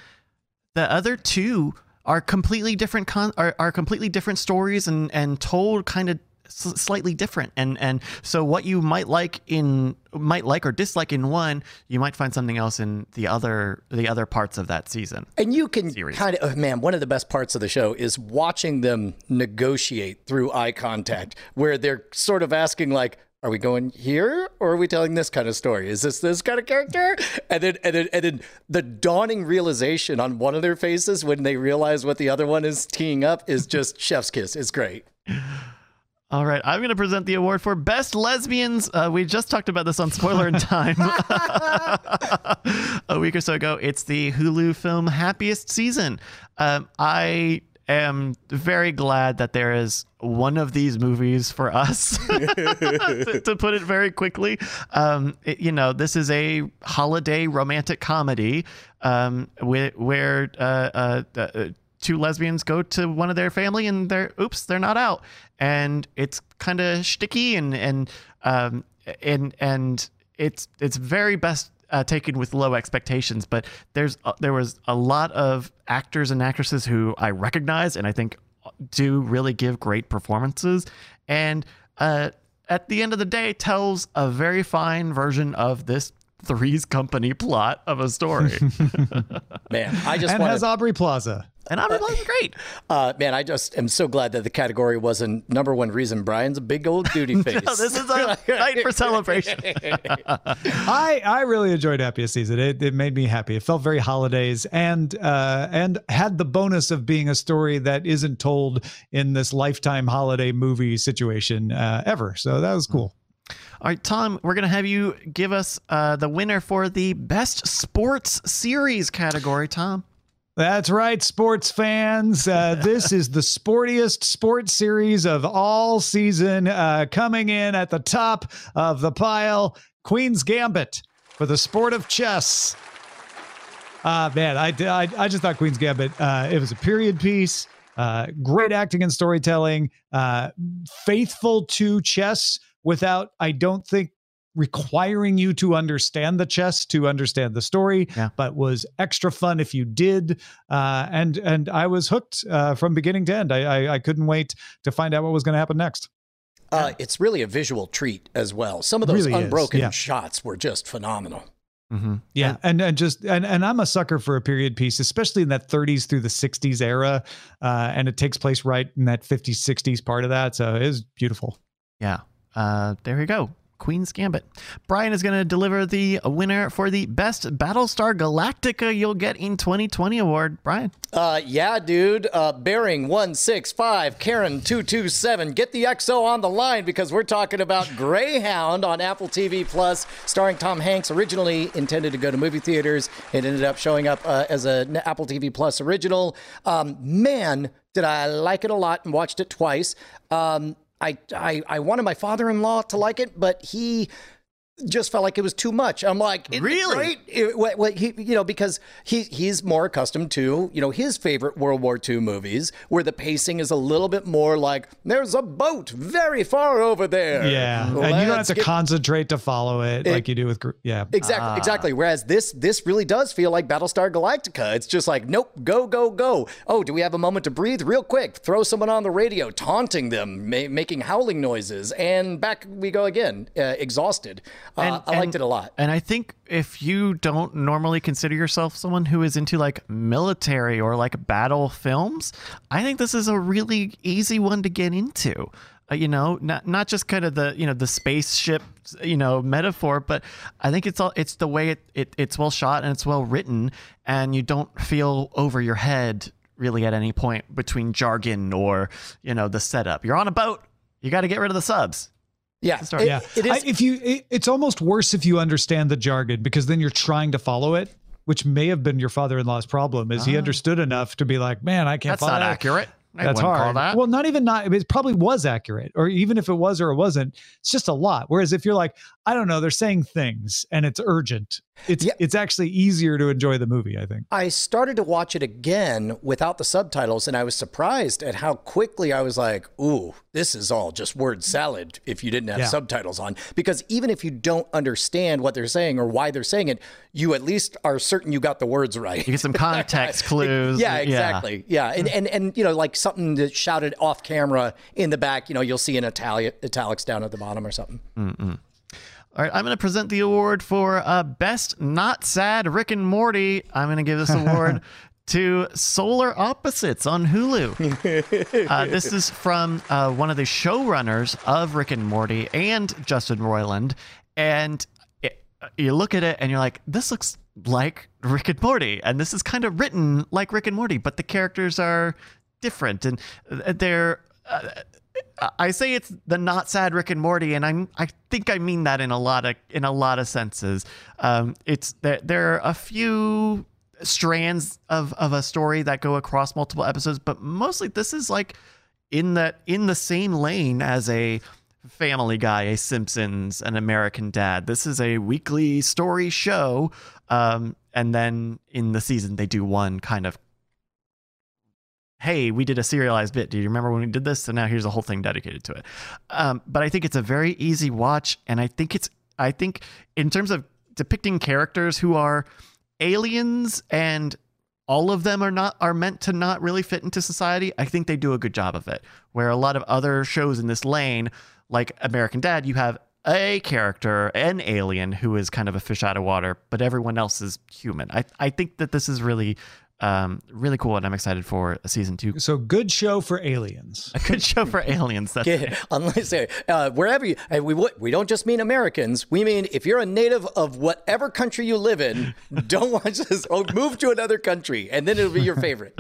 A: The other two are completely different. Con- are, are completely different stories and and told kind of s- slightly different. And and so what you might like in might like or dislike in one, you might find something else in the other the other parts of that season.
B: And you can
A: Series.
B: kind of, oh, man, one of the best parts of the show is watching them negotiate through eye contact, where they're sort of asking, like, are we going here or are we telling this kind of story? Is this this kind of character? And then, and then, and then the dawning realization on one of their faces when they realize what the other one is teeing up is just chef's kiss. It's great.
A: All right, I'm going to present the award for best lesbians. Uh, we just talked about this on Spoiler in Time a week or so ago. It's the Hulu film Happiest Season. Um, I am very glad that there is one of these movies for us, to, to put it very quickly. Um, it- you know, this is a holiday romantic comedy um, where, where uh, uh, uh, two lesbians go to one of their family and they're oops they're not out and it's kind of sticky and and um and and it's it's very best uh, taken with low expectations but there's uh, there was a lot of actors and actresses who I recognize and I think do really give great performances and uh at the end of the day tells a very fine version of this three's company plot of a story
B: Man, I just
C: and
B: want
C: has
B: to,
C: Aubrey Plaza.
A: And I'm really great
B: uh, man, I just am so glad that the category wasn't number one reason Brian's a big old duty face.
A: No, this is a night for celebration.
C: I I really enjoyed Happiest Season. It, it made me happy. It felt very holidays and uh and had the bonus of being a story that isn't told in this lifetime holiday movie situation uh, ever. So that was cool.
A: All right, Tom, we're going to have you give us uh, the winner for the best sports series category, Tom.
C: That's right, sports fans. Uh, this is the sportiest sports series of all season. Uh, coming in at the top of the pile, Queen's Gambit for the sport of chess. Uh, man, I, I, I just thought Queen's Gambit, uh, it was a period piece, uh, great acting and storytelling, uh, faithful to chess without, I don't think, requiring you to understand the chess to understand the story
A: Yeah.
C: but was extra fun if you did uh, and and i was hooked uh, from beginning to end I, I i couldn't wait to find out what was going to happen next
B: Uh, it's really a visual treat as well. Some of those
C: Really
B: unbroken
C: yeah.
B: shots were just phenomenal.
A: Mm-hmm.
C: yeah and and just and and i'm a sucker for a period piece especially in that 30s through the 60s era uh, and it takes place right in that 50s 60s part of that so it is beautiful
A: Yeah. Uh, there we go. Queen's Gambit. Brian is going to deliver the winner for the best Battlestar Galactica you'll get in 2020 award. Brian.
B: Uh, yeah, dude. Uh, bearing 165, Karen 227. Get the XO on the line because we're talking about Greyhound on Apple TV Plus, starring Tom Hanks. Originally intended to go to movie theaters, it ended up showing up uh, as an Apple TV Plus original. Um, man, did I like it a lot and watched it twice. Um, I, I, I wanted my father-in-law to like it, but he just felt like it was too much. I'm like,
A: Really?
B: great?" It- what- what he, you know, because he he's more accustomed to, you know, his favorite World War II movies, where the pacing is a little bit more like, "There's a boat very far over there."
C: yeah and you don't have to
B: get-
C: concentrate to follow it, like you do with yeah
B: Exactly, exactly. Whereas this this really does feel like Battlestar Galactica. It's just like, nope, go, go, go. Oh, do we have a moment to breathe? Real quick, throw someone on the radio, taunting them, ma- making howling noises, and back we go again, uh, exhausted. Uh,
A: And-
B: I liked
A: and-
B: it a lot.
A: And I think if you don't normally consider yourself someone who is into like military or like battle films, I think this is a really easy one to get into. Uh, you know, not not just kind of the you know the spaceship you know metaphor, but I think it's all it's the way it, it it's well shot and it's well written, and you don't feel over your head really at any point between jargon or you know the setup. You're on a boat. You got to get rid of the subs.
B: Yeah,
A: start.
B: it-
C: yeah,
B: it is.
C: I, if you, it, it's almost worse if you understand the jargon because then you're trying to follow it, which may have been your father-in-law's problem. Is he
A: Ah.
C: understood enough to be like, man, I can't
A: That's
C: follow
A: not
C: that."
A: accurate. I
C: That's hard.
A: call that.
C: Well, not even not. It probably was accurate, or even if it was or it wasn't, it's just a lot. Whereas if you're like, I don't know, they're saying things and it's urgent. It's
B: Yeah.
C: it's actually easier to enjoy the movie. I think.
B: I started to watch it again without the subtitles, and I was surprised at how quickly I was like, "Ooh, this is all just word salad." If you didn't have
C: Yeah.
B: subtitles on, because even if you don't understand what they're saying or why they're saying it, you at least are certain you got the words right.
A: You get some context clues.
B: Yeah, exactly. Yeah. And, and and you know, like something that shouted off camera in the back, you know, you'll see in itali- italics down at the bottom or something.
A: All right, I'm going to present the award for uh, best not sad Rick and Morty. I'm going to give this award to Solar Opposites on Hulu. uh, this is from uh, one of the showrunners of Rick and Morty and Justin Roiland, and it, you look at it and you're like, this looks like Rick and Morty, and this is kind of written like Rick and Morty, but the characters are different and uh, they're. I say it's the not sad Rick and Morty, and I'm I think I mean that in a lot of in a lot of senses. Um, it's there there are a few strands of of a story that go across multiple episodes, but mostly this is like in the in the same lane as a Family Guy, a Simpsons, an American Dad. This is a weekly story show, um, and then in the season they do one kind of hey, we did a serialized bit. Do you remember when we did this? So now here's a whole thing dedicated to it. Um, but I think it's a very easy watch, and I think it's I think in terms of depicting characters who are aliens and all of them are not are meant to not really fit into society. I think they do a good job of it. Where a lot of other shows in this lane, like American Dad, you have a character, an alien who is kind of a fish out of water, but everyone else is human. I I think that this is really um, really cool, and I'm excited for season two.
C: So good show for aliens.
A: A good show for aliens. That's
B: Yeah, unless uh, wherever you, and we we don't just mean Americans. We mean if you're a native of whatever country you live in, don't watch this. Oh, move to another country, and then it'll be your favorite.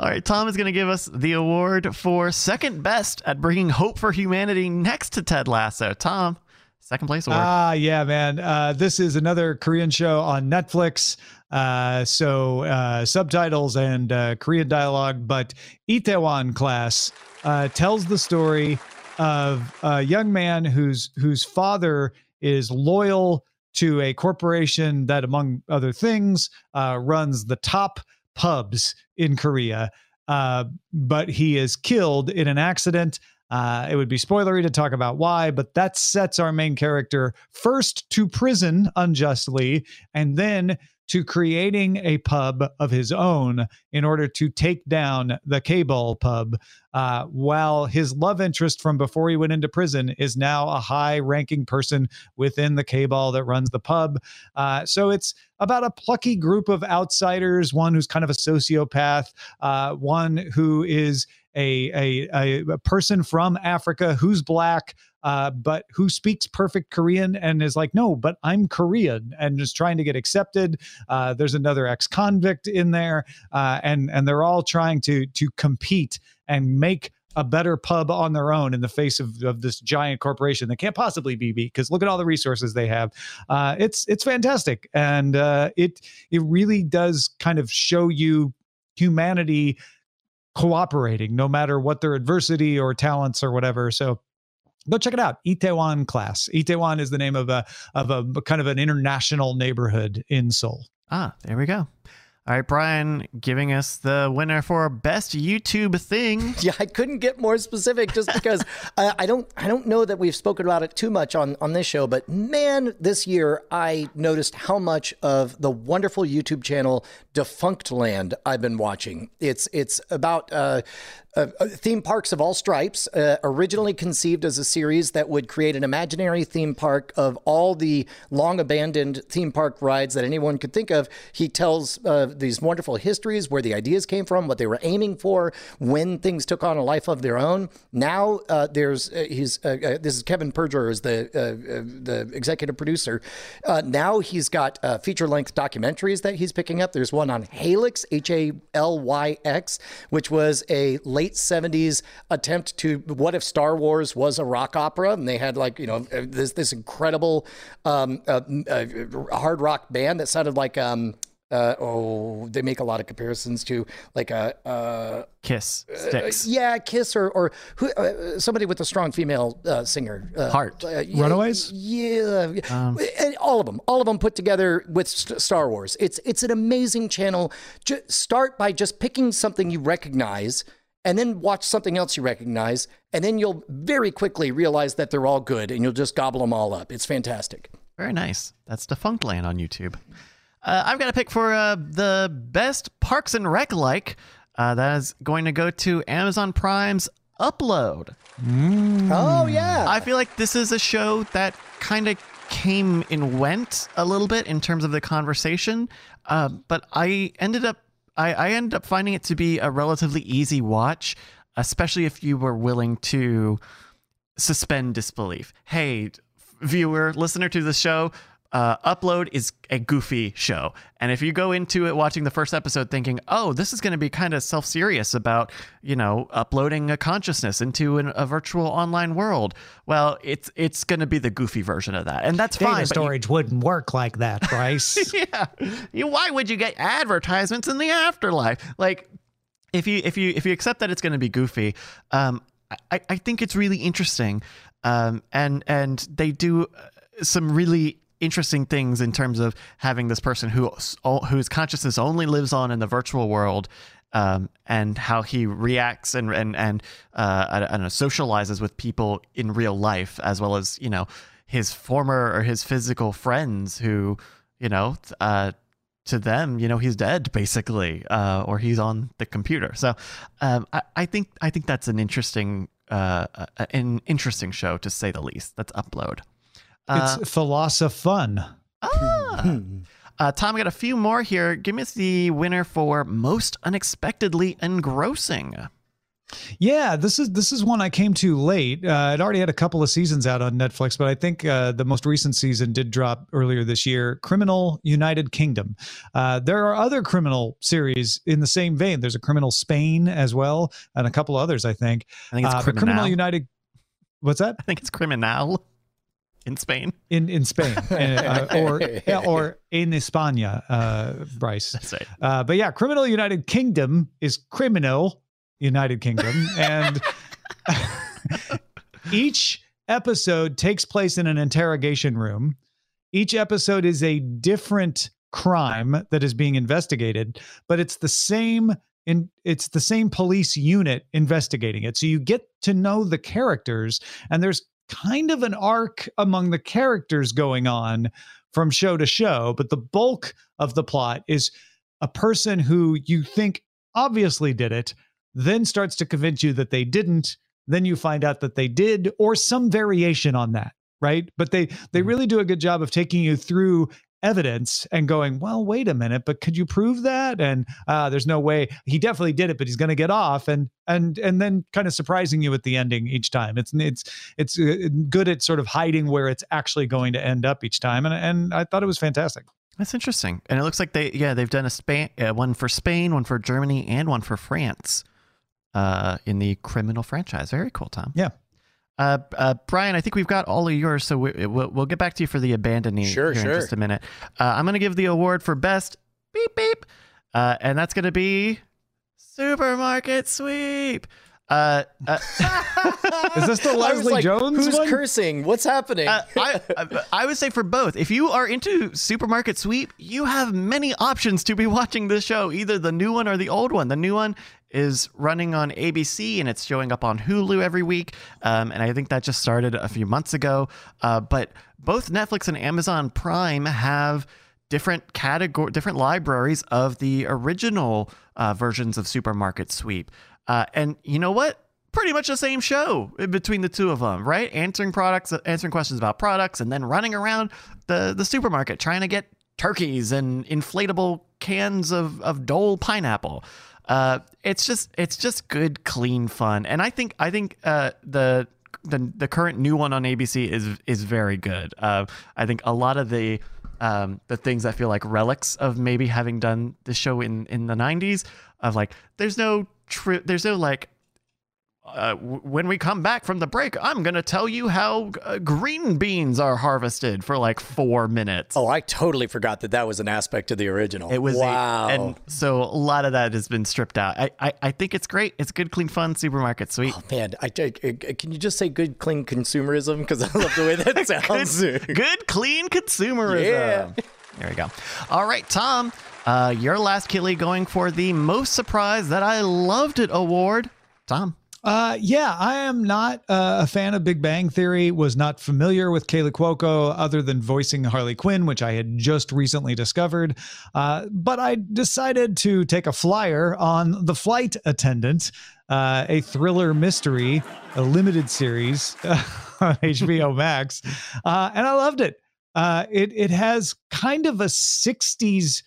A: All right, Tom is going to give us the award for second best at bringing hope for humanity next to Ted Lasso. Tom, second place award.
C: Ah, yeah, man. Uh, this is another Korean show on Netflix. Uh, so uh, subtitles and uh, Korean dialogue, but Itaewon class uh, tells the story of a young man whose whose father is loyal to a corporation that, among other things, uh, runs the top pubs in Korea. But he is killed in an accident. Uh, it would be spoilery to talk about why, but that sets our main character first to prison unjustly, and then to creating a pub of his own in order to take down the K-Ball pub, uh, while his love interest from before he went into prison is now a high-ranking person within the K-Ball that runs the pub. Uh, so it's about a plucky group of outsiders, one who's kind of a sociopath, uh, one who is a, a, a person from Africa who's black, uh, but who speaks perfect Korean and is like, no, but I'm Korean and just trying to get accepted. Uh, there's another ex-convict in there, uh, and and they're all trying to to compete and make a better pub on their own in the face of, of this giant corporation that can't possibly be beat because look at all the resources they have. Uh, it's it's fantastic, and uh, it it really does kind of show you humanity cooperating no matter what their adversity or talents or whatever. So go check it out. Itaewon class. Itaewon is the name of a of a kind of an international neighborhood in Seoul.
A: Ah, there we go. All right, Brian, giving us the winner for best YouTube thing.
B: Yeah, I couldn't get more specific just because I, I don't I don't know that we've spoken about it too much on on this show, but man, this year I noticed how much of the wonderful YouTube channel Defunctland I've been watching. It's it's about uh, uh, theme parks of all stripes, uh, originally conceived as a series that would create an imaginary theme park of all the long abandoned theme park rides that anyone could think of. He tells uh, these wonderful histories where the ideas came from, what they were aiming for, when things took on a life of their own. Now uh, there's uh, he's uh, this is Kevin Perjurer is the the executive producer. now he's got feature length documentaries that he's picking up. There's one on Halyx H A L Y X, which was a late late 70s attempt to what if Star Wars was a rock opera and they had like you know this this incredible um, uh, uh, hard rock band that sounded like um, uh, oh, they make a lot of comparisons to like a uh,
A: Kiss Styx.
B: Uh, yeah, Kiss or or who, uh, somebody with a strong female uh, singer. Uh,
A: Heart.
C: Runaways.
B: Yeah, um, all of them, all of them put together with St- Star Wars. It's it's an amazing channel. Just start by just picking something you recognize and then watch something else you recognize, and then you'll very quickly realize that they're all good, and you'll just gobble them all up. It's fantastic.
A: Very nice. That's Defunctland on YouTube. Uh, I've got a pick for uh, the best Parks and Rec like. Uh, that is going to go to Amazon Prime's Upload.
B: Mm. Oh yeah.
A: I feel like this is a show that kind of came and went a little bit in terms of the conversation, uh, but I ended up I, I ended up finding it to be a relatively easy watch, especially if you were willing to suspend disbelief. Hey, viewer, listener to the show, uh, Upload is a goofy show. And if you go into it watching the first episode thinking, oh, this is going to be kind of self serious about, you know, uploading a consciousness into an, a virtual online world, well, it's it's going to be the goofy version of that. And that's
C: Data
A: fine.
C: storage you, wouldn't work like that, Bryce.
A: yeah. You, why would you get advertisements in the afterlife? Like, if you if you if you accept that it's going to be goofy, um, I, I think it's really interesting, um, and and they do uh, some really interesting things in terms of having this person who whose consciousness only lives on in the virtual world um, and how he reacts and and and uh, I, I, know socializes with people in real life as well as you know his former or his physical friends who you know uh, to them you know he's dead basically uh, or he's on the computer. So um, I, I, think I think that's an interesting uh, an interesting show to say the least. That's upload
C: it's uh, philosoph
A: Ah. Uh, Tom, I got a few more here. Give me the winner for most unexpectedly engrossing.
C: Yeah, this is this is one I came to late. Uh, it already had a couple of seasons out on Netflix, but I think uh, the most recent season did drop earlier this year. Criminal United Kingdom. Uh, there are other criminal series in the same vein. There's a Criminal Spain as well, and a couple others. I think.
A: I think it's uh, Criminal.
C: Criminal United. What's that?
A: I think it's Criminal in Spain.
C: In in Spain, uh, or or in España, uh, Bryce.
A: That's right.
C: Uh, but yeah, Criminal United Kingdom is Criminal United Kingdom, and each episode takes place in an interrogation room. Each episode is a different crime that is being investigated, but it's the same in it's the same police unit investigating it. So you get to know the characters and there's kind of an arc among the characters going on from show to show, but the bulk of the plot is a person who you think obviously did it, then starts to convince you that they didn't, then you find out that they did, or some variation on that right but they they mm-hmm. really do a good job of taking you through evidence and going, well, wait a minute, but could you prove that? And uh, there's no way he definitely did it, but he's going to get off, and and and then kind of surprising you at the ending each time. It's it's it's uh, good at sort of hiding where it's actually going to end up each time, and and I thought it was fantastic.
A: That's interesting, and it looks like they yeah they've done a Spain uh, one for Spain, one for Germany, and one for France. Uh, in the criminal franchise. Very cool, Tom.
C: Yeah.
A: Uh, uh, Brian, I think we've got all of yours, so we, will we'll get back to you for the abandoning
B: sure,
A: here
B: sure.
A: in just a minute. Uh, I'm going to give the award for best beep beep, uh, and that's going to be supermarket sweep. Uh, uh,
C: Is this the Leslie
B: like,
C: Jones
B: Who's
C: one?
B: cursing? What's happening?
A: uh, I, I I would say for both. If you are into Supermarket Sweep, you have many options to be watching this show, either the new one or the old one. The new one is running on ABC and it's showing up on Hulu every week. Um, and I think that just started a few months ago. Uh, but both Netflix and Amazon Prime have different category, different libraries of the original uh, versions of Supermarket Sweep. Uh, and you know what? Pretty much the same show between the two of them, right? Answering products, answering questions about products, and then running around the the supermarket trying to get turkeys and inflatable cans of of Dole pineapple. Uh, it's just it's just good, clean fun, and I think I think uh, the the the current new one on ABC is is very good. Uh, I think a lot of the um, the things I feel like relics of maybe having done the show in in the '90s of like there's no tri- there's no like uh, w- when we come back from the break, I'm gonna tell you how uh, green beans are harvested for like four minutes.
B: oh, I totally forgot that that was an aspect of the original.
A: It was
B: wow.
A: a, and so a lot of that has been stripped out. I, I I think it's great. It's good, clean, fun supermarket sweet.
B: Oh, man, I, I- I- can you just say good, clean consumerism? Because I love the way that sounds.
A: good, good, clean consumerism.
B: Yeah.
A: There we go. All right, Tom, uh, your last Killy going for the most surprise that I loved it award. Tom.
C: Uh, yeah, I am not uh, a fan of Big Bang Theory. Was not familiar with Kaley Cuoco other than voicing Harley Quinn, which I had just recently discovered. Uh, but I decided to take a flyer on The Flight Attendant, uh, a thriller mystery, a limited series on HBO Max, uh, and I loved it. Uh, it it has kind of a '60s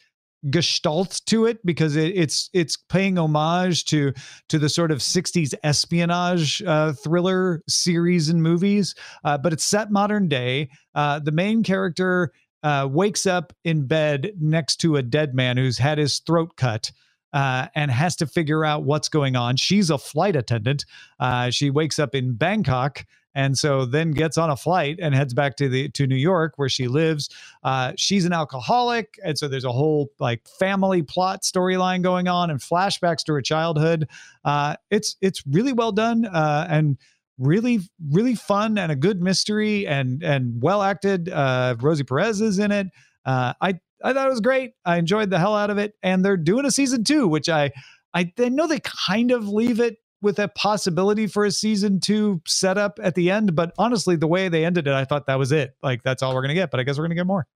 C: gestalt to it because it, it's it's paying homage to to the sort of 60s espionage uh, thriller series and movies uh, but it's set modern day uh, the main character uh, wakes up in bed next to a dead man who's had his throat cut uh, and has to figure out what's going on. She's a flight attendant. Uh, she wakes up in Bangkok and so then gets on a flight and heads back to the to New York where she lives. Uh, she's an alcoholic, and so there's a whole like family plot storyline going on and flashbacks to her childhood. Uh, it's it's really well done uh, and really really fun and a good mystery and and well acted. Uh, Rosie Perez is in it. Uh, I I thought it was great. I enjoyed the hell out of it, and they're doing a season two, which I I, I know they kind of leave it with a possibility for a season two setup at the end. But honestly, the way they ended it, I thought that was it. Like that's all we're gonna get. But I guess we're gonna get more.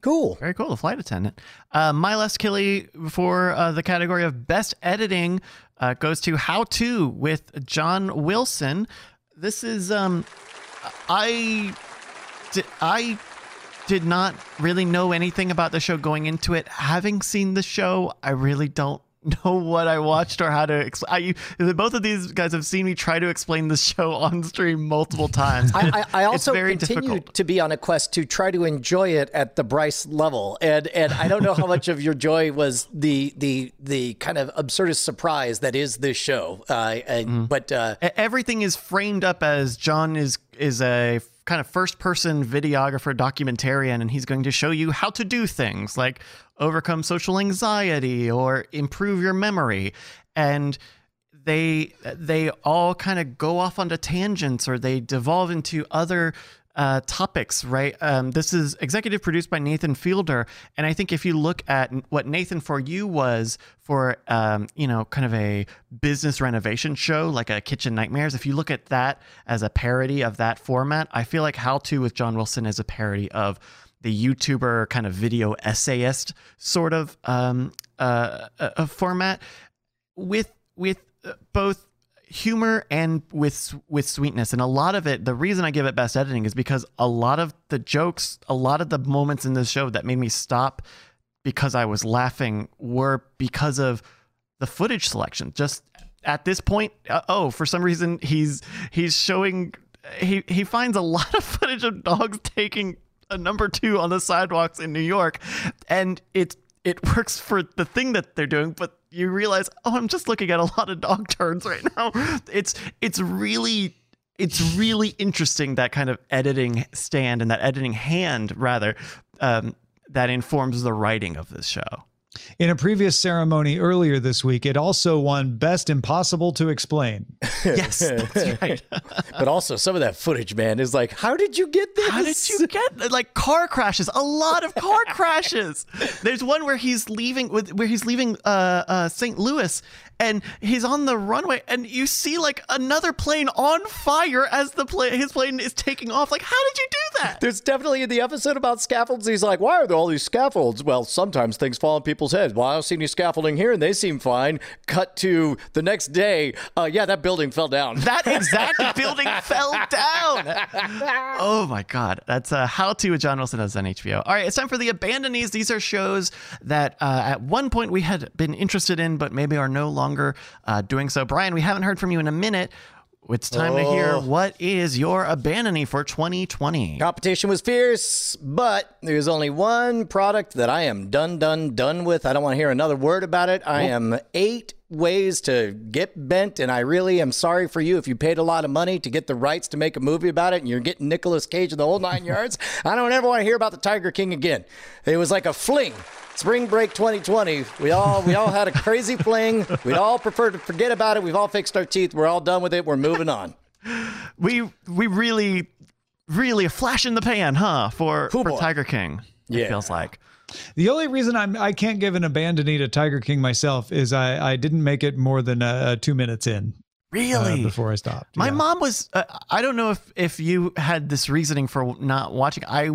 B: Cool.
A: Very cool. The flight attendant. Uh, my last killy for uh, the category of best editing uh, goes to How To with John Wilson. This is um, I di- I did not really know anything about the show going into it. Having seen the show, I really don't know what I watched or how to explain. Both of these guys have seen me try to explain the show on stream multiple times.
B: I, I, I also continue
A: difficult.
B: to be on a quest to try to enjoy it at the Bryce level, and and I don't know how much of your joy was the the the kind of absurdist surprise that is this show. Uh, and,
A: Mm-hmm.
B: But uh,
A: everything is framed up as John is is a kind of first person videographer documentarian and he's going to show you how to do things like overcome social anxiety or improve your memory and they they all kind of go off onto tangents or they devolve into other uh, topics, right? Um, this is executive produced by Nathan Fielder, and I think if you look at what Nathan for You was for, um, you know, kind of a business renovation show like a Kitchen Nightmares, if you look at that as a parody of that format, I feel like How To with John Wilson is a parody of the YouTuber kind of video essayist sort of um, uh, uh, format with with uh, both humor and with with sweetness. And a lot of it the reason i give it best editing is because a lot of the jokes a lot of the moments in this show that made me stop because i was laughing were because of the footage selection. Just at this point uh, oh for some reason he's he's showing he he finds a lot of footage of dogs taking a number 2 on the sidewalks in New York and it it works for the thing that they're doing but you realize oh I'm just looking at a lot of dog turns right now. It's it's really it's really interesting that kind of editing stand and that editing hand rather um, that informs the writing of this show
C: In a previous ceremony earlier this week, it also won Best Impossible to Explain.
A: Yes, that's right.
B: but also some of that footage, man, is like, how did you get this?
A: How did you get like car crashes? A lot of car crashes. There's one where he's leaving with where he's leaving uh, uh, St. Louis and he's on the runway and you see like another plane on fire as the plane his plane is taking off. Like how did you do that?
B: There's definitely in the episode about scaffolds. He's like, why are there all these scaffolds? Well, sometimes things fall on people's heads. Well, I don't see any scaffolding here, and they seem fine. Cut to the next day. Uh, yeah, that building fell down.
A: That exact building fell down. Oh my god, that's uh, how to with John Wilson as on HBO. All right, it's time for the Abandonees. These are shows that uh, at one point we had been interested in, but maybe are no longer uh, doing so. Brian, we haven't heard from you in a minute. It's time to hear
B: Oh.
A: what is your abandonee for 2020.
B: Competition was fierce, but there's only one product that I am done, done, done with. I don't want to hear another word about it. I am eight ways to get bent, and I really am sorry for you if you paid a lot of money to get the rights to make a movie about it and you're getting Nicolas Cage in the whole nine yards. I don't ever want to hear about the Tiger King again. It was like a fling. Spring break 2020. We all we all had a crazy fling. We'd all prefer to forget about it. We've all fixed our teeth. We're all done with it. We're moving on.
A: We we really really a flash in the pan, huh? For for
B: boy.
A: Tiger King. It
B: Yeah.
A: feels like.
C: The only reason I'm I can't give an abandonee to Tiger King myself is I I didn't make it more than uh, two minutes in uh,
A: Really?
C: before I stopped.
A: My
C: Yeah.
A: mom was. Uh, I don't know if if you had this reasoning for not watching. I,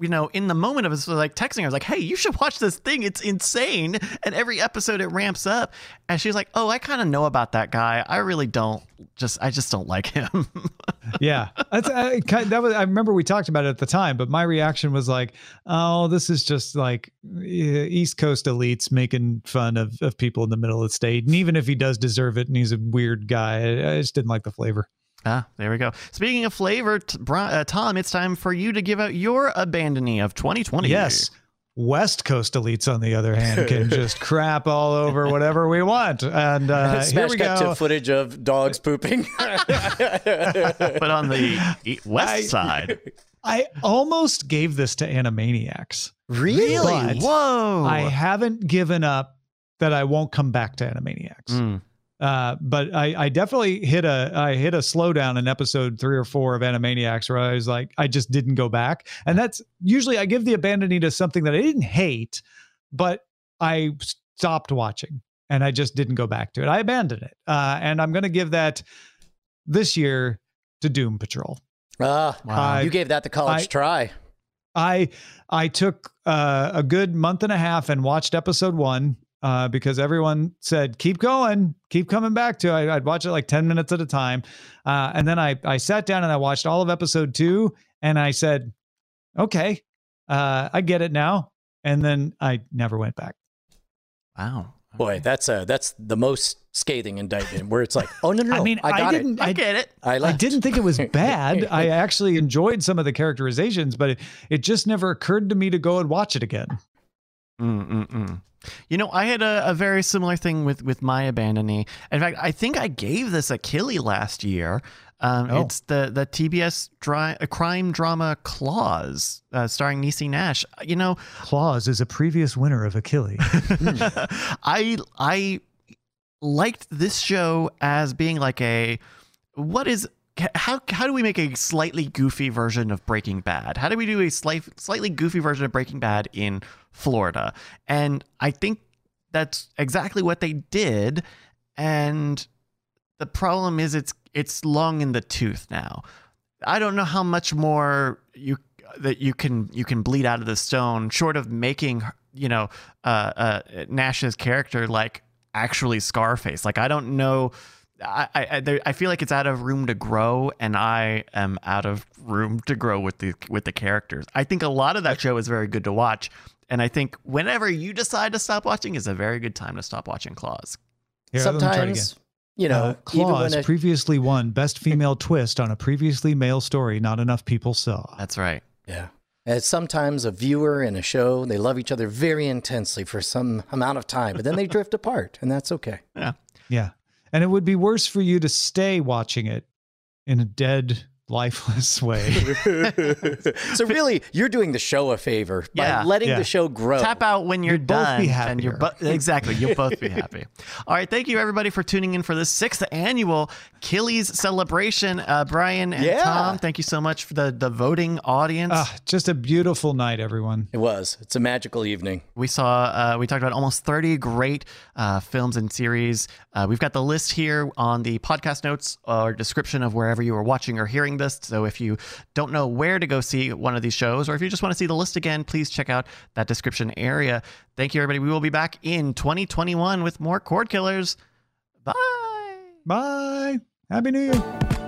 A: you know, in the moment of was like texting I was like, "Hey, you should watch this thing. It's insane." And every episode it ramps up, and she's like, "Oh, I kind of know about that guy. I really don't. Just, I just don't like him."
C: yeah, that's I, that was. I remember we talked about it at the time, but my reaction was like, "Oh, this is just like uh, East Coast elites making fun of of people in the middle of the state." And even if he does deserve it, and he's a weird guy, I just didn't like the flavor.
A: Ah, there we go. Speaking of flavor, t- Bri- uh, Tom, it's time for you to give out your abandonee of 2020.
C: Yes. West Coast elites, on the other hand, can just crap all over whatever we want. And uh, here
B: Smash
C: we
B: cut
C: go.
B: to footage of dogs pooping.
A: but on the west
C: I-
A: side,
C: I almost gave this to Animaniacs.
B: really?
A: Whoa.
C: I haven't given up that I won't come back to Animaniacs.
A: Mm.
C: Uh, but I, I definitely hit a I hit a slowdown in episode three or four of Animaniacs where I was like I just didn't go back, and that's usually I give the abandonee to something that I didn't hate, but I stopped watching and I just didn't go back to it. I abandoned it, uh, and I'm going to give that this year to Doom Patrol.
B: Ah,
A: Wow.
B: you gave that the college
C: I-
B: try.
C: I I took uh, a good month and a half and watched episode one uh, because everyone said keep going, keep coming back to it. I'd watch it like ten minutes at a time, uh, and then I I sat down and I watched all of episode two, and I said, okay, uh, I get it now, and then I never went back.
A: Wow.
B: Boy, that's uh that's the most scathing indictment where it's like, oh no no, no
C: I mean,
B: I
C: I, didn't.
A: I
C: I,
A: get it.
B: it. I,
C: I didn't think it was bad. I actually enjoyed some of the characterizations, but it, it just never occurred to me to go and watch it again.
A: Mm-mm-mm. You know, I had a, a very similar thing with with my abandonee. In fact, I think I gave this a killy last year. Um,
C: Oh.
A: It's the the TBS dri- uh, crime drama Claws, uh, starring Niecy Nash. You know,
C: Claws is a previous winner of Achilles.
A: I I liked this show as being like a what is how how do we make a slightly goofy version of Breaking Bad? How do we do a slight, slightly goofy version of Breaking Bad in Florida? And I think that's exactly what they did. And the problem is it's it's long in the tooth now. I don't know how much more you that you can you can bleed out of the stone, short of making you know uh, uh, Nash's character like actually Scarface. Like I don't know. I I, I, there, I feel like it's out of room to grow, and I am out of room to grow with the with the characters. I think a lot of that show is very good to watch, and I think whenever you decide to stop watching is a very good time to stop watching Claws.
C: Here, let me try it again.
B: Sometimes, you know,
C: Uh,
B: even Claws a,
C: previously won Best Female Twist on a previously male story not enough people saw.
A: That's right.
B: yeah, as sometimes a viewer in a show they love each other very intensely for some amount of time, but then they drift apart, and that's okay.
A: Yeah.
C: Yeah. And it would be worse for you to stay watching it in a dead lifeless way.
B: so really, you're doing the show a favor by
A: Yeah.
B: letting
C: Yeah.
B: the show grow.
A: Tap out when you're
C: You'd both
A: done,
C: be
A: and you're
C: happier.
A: bo- exactly you'll both be happy. All right, thank you everybody for tuning in for this sixth annual Killies celebration. Uh, Brian and
B: Yeah.
A: Tom, thank you so much for the the voting audience.
C: Ah, just a beautiful night, everyone.
B: It was. It's a magical evening.
A: We saw, uh, we talked about almost 30 great uh, films and series. Uh, we've got the list here on the podcast notes or description of wherever you are watching or hearing this. So if you don't know where to go see one of these shows, or if you just want to see the list again, please check out that description area. Thank you, everybody. We will be back in 2021 with more Cord Killers. Bye.
C: Bye. Happy New Year.